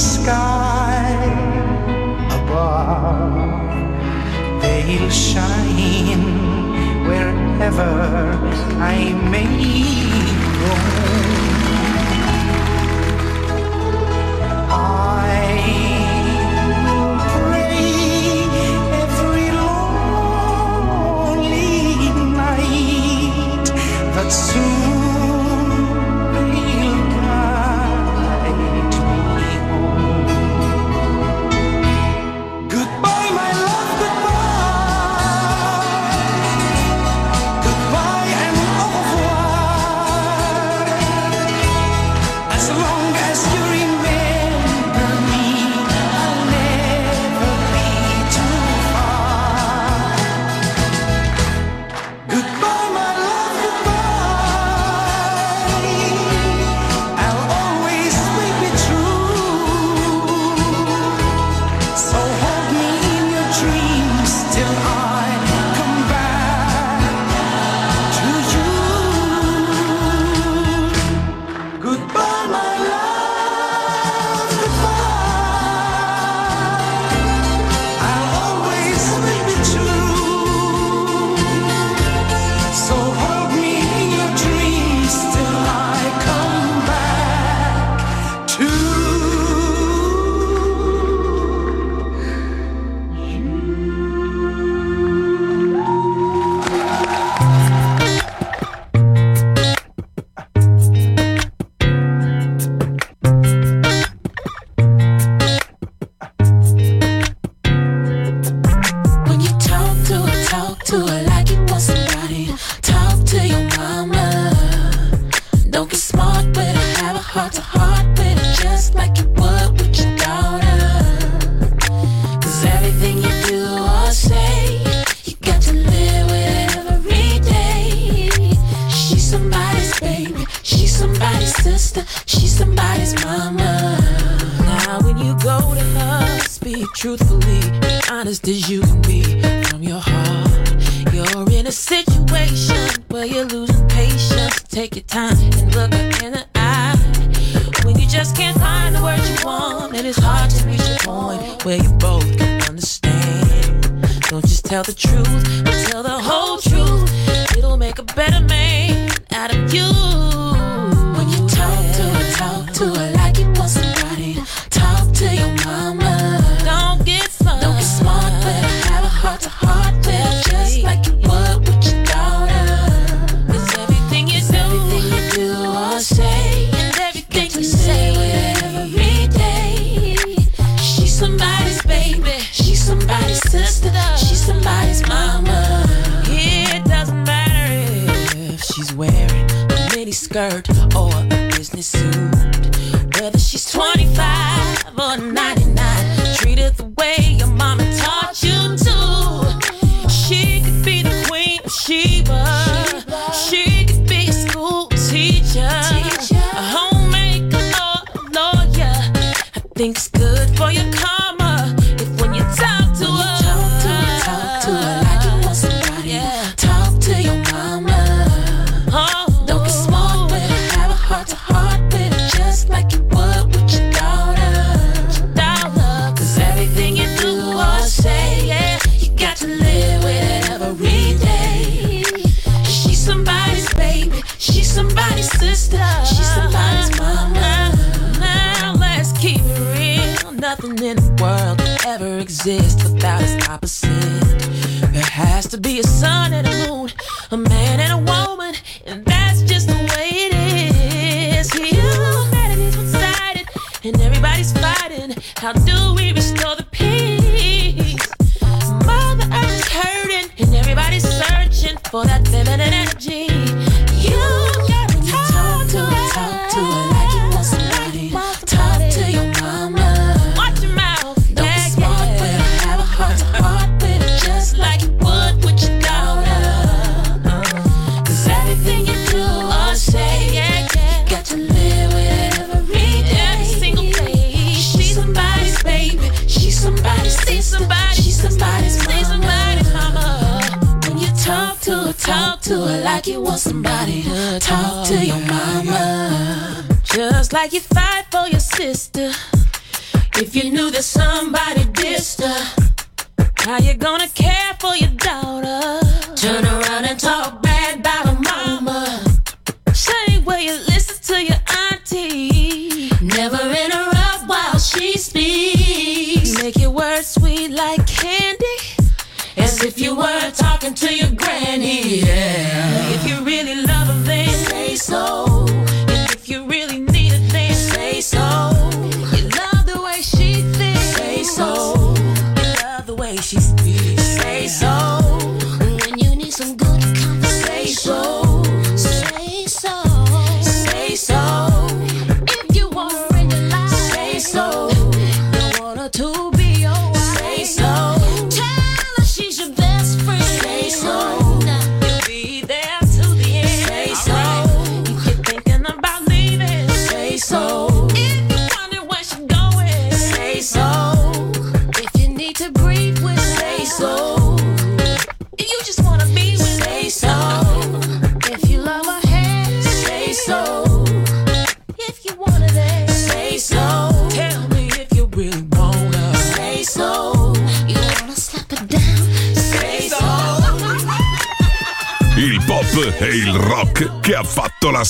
sky above. They'll shine wherever I may go. soon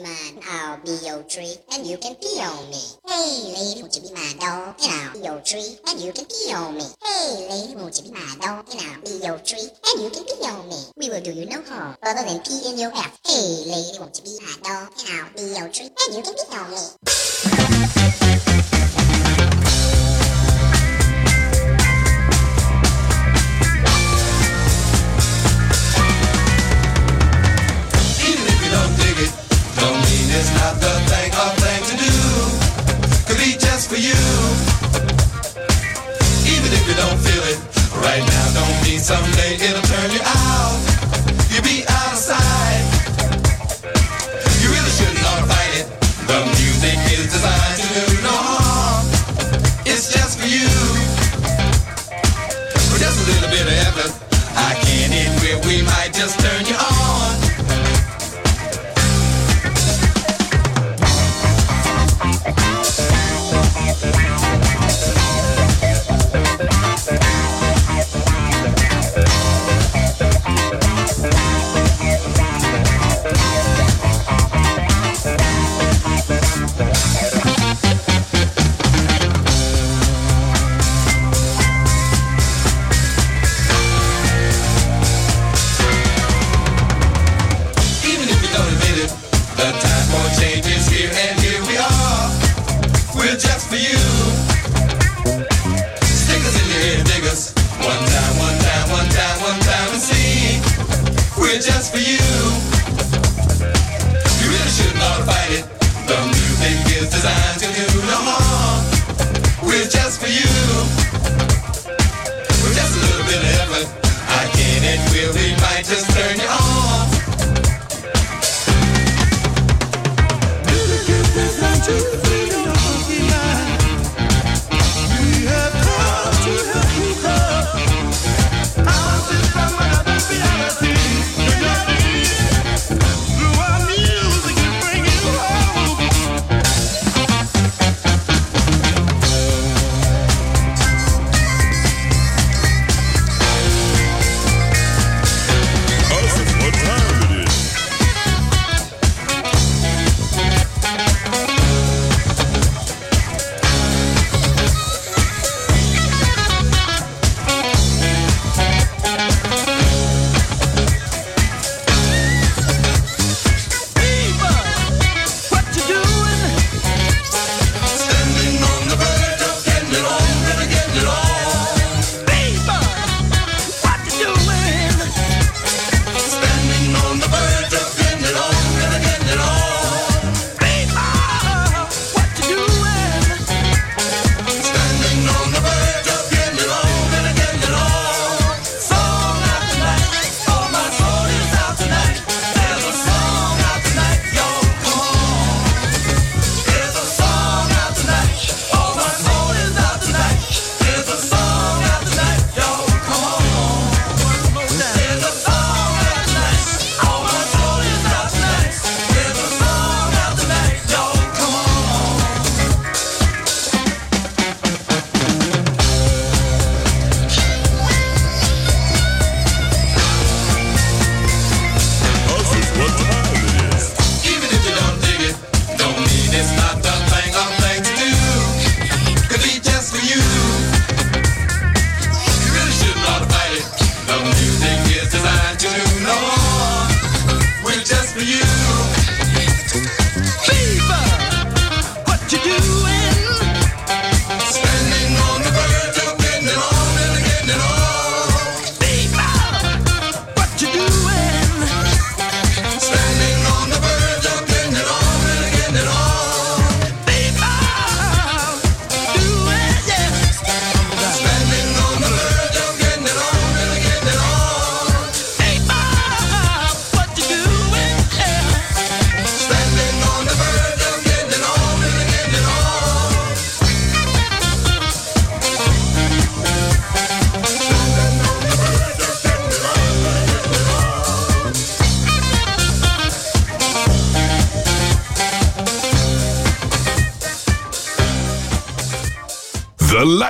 be I'll be your tree, and you can pee on me. Hey lady, won't you be my dog, and I'll be your tree, and you can pee on me. Hey lady, won't you be my dog, and I'll be your tree, and you can pee on me. We will do you no harm, other than pee in your ass. Hey lady, won't you be my dog, and I'll be your tree, and you can pee on me.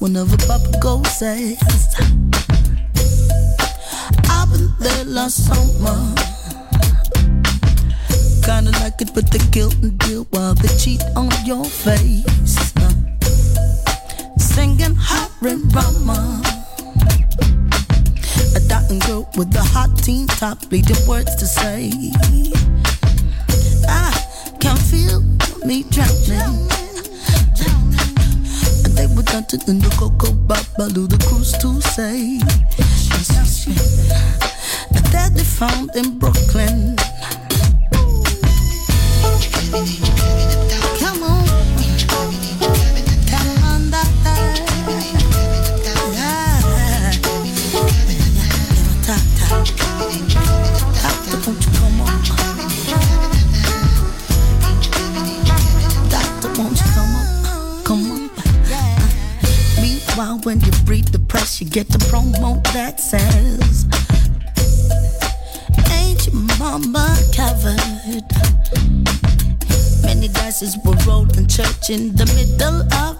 Whenever Papa Go says I've been there last summer. Kinda like it but they guilt and deal while they cheat on your face. Singing hot and rama A dotting girl with a hot teen top bleeding words to say I can feel me drowning and they were dancing in the the cruise to say. That they found in Brooklyn. You get the promo that says, Ain't your mama covered? Many dices were rolled in church in the middle of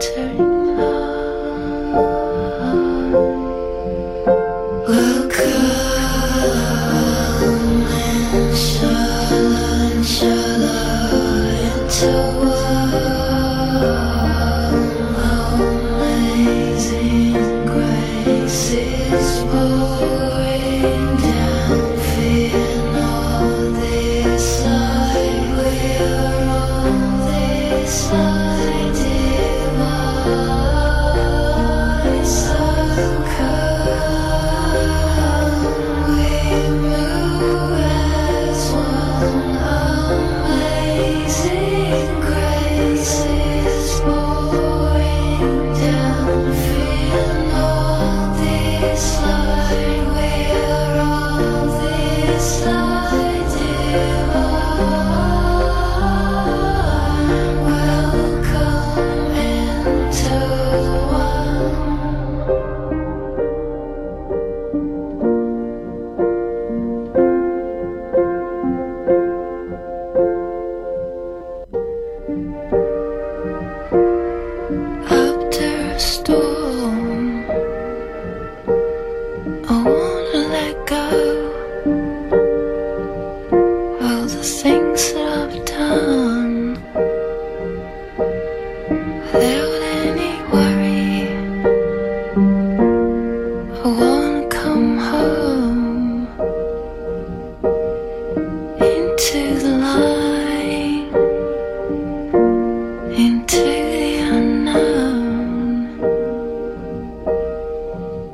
Entering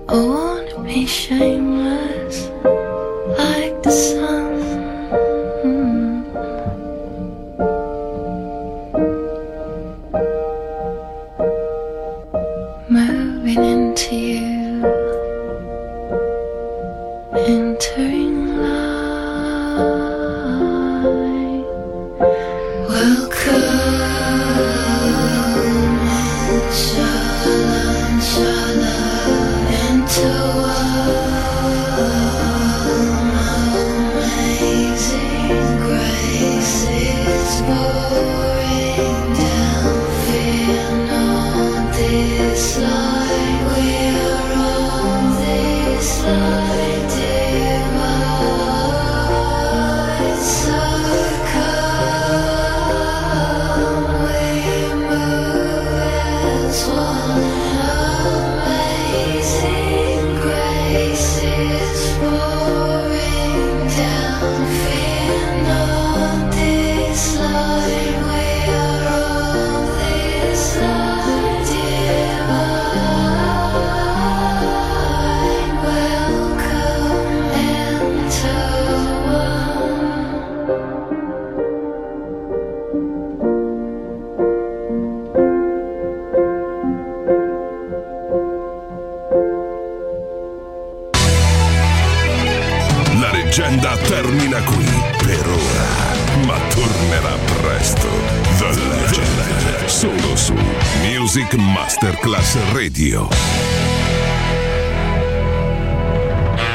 I wanna be shameless like the sun.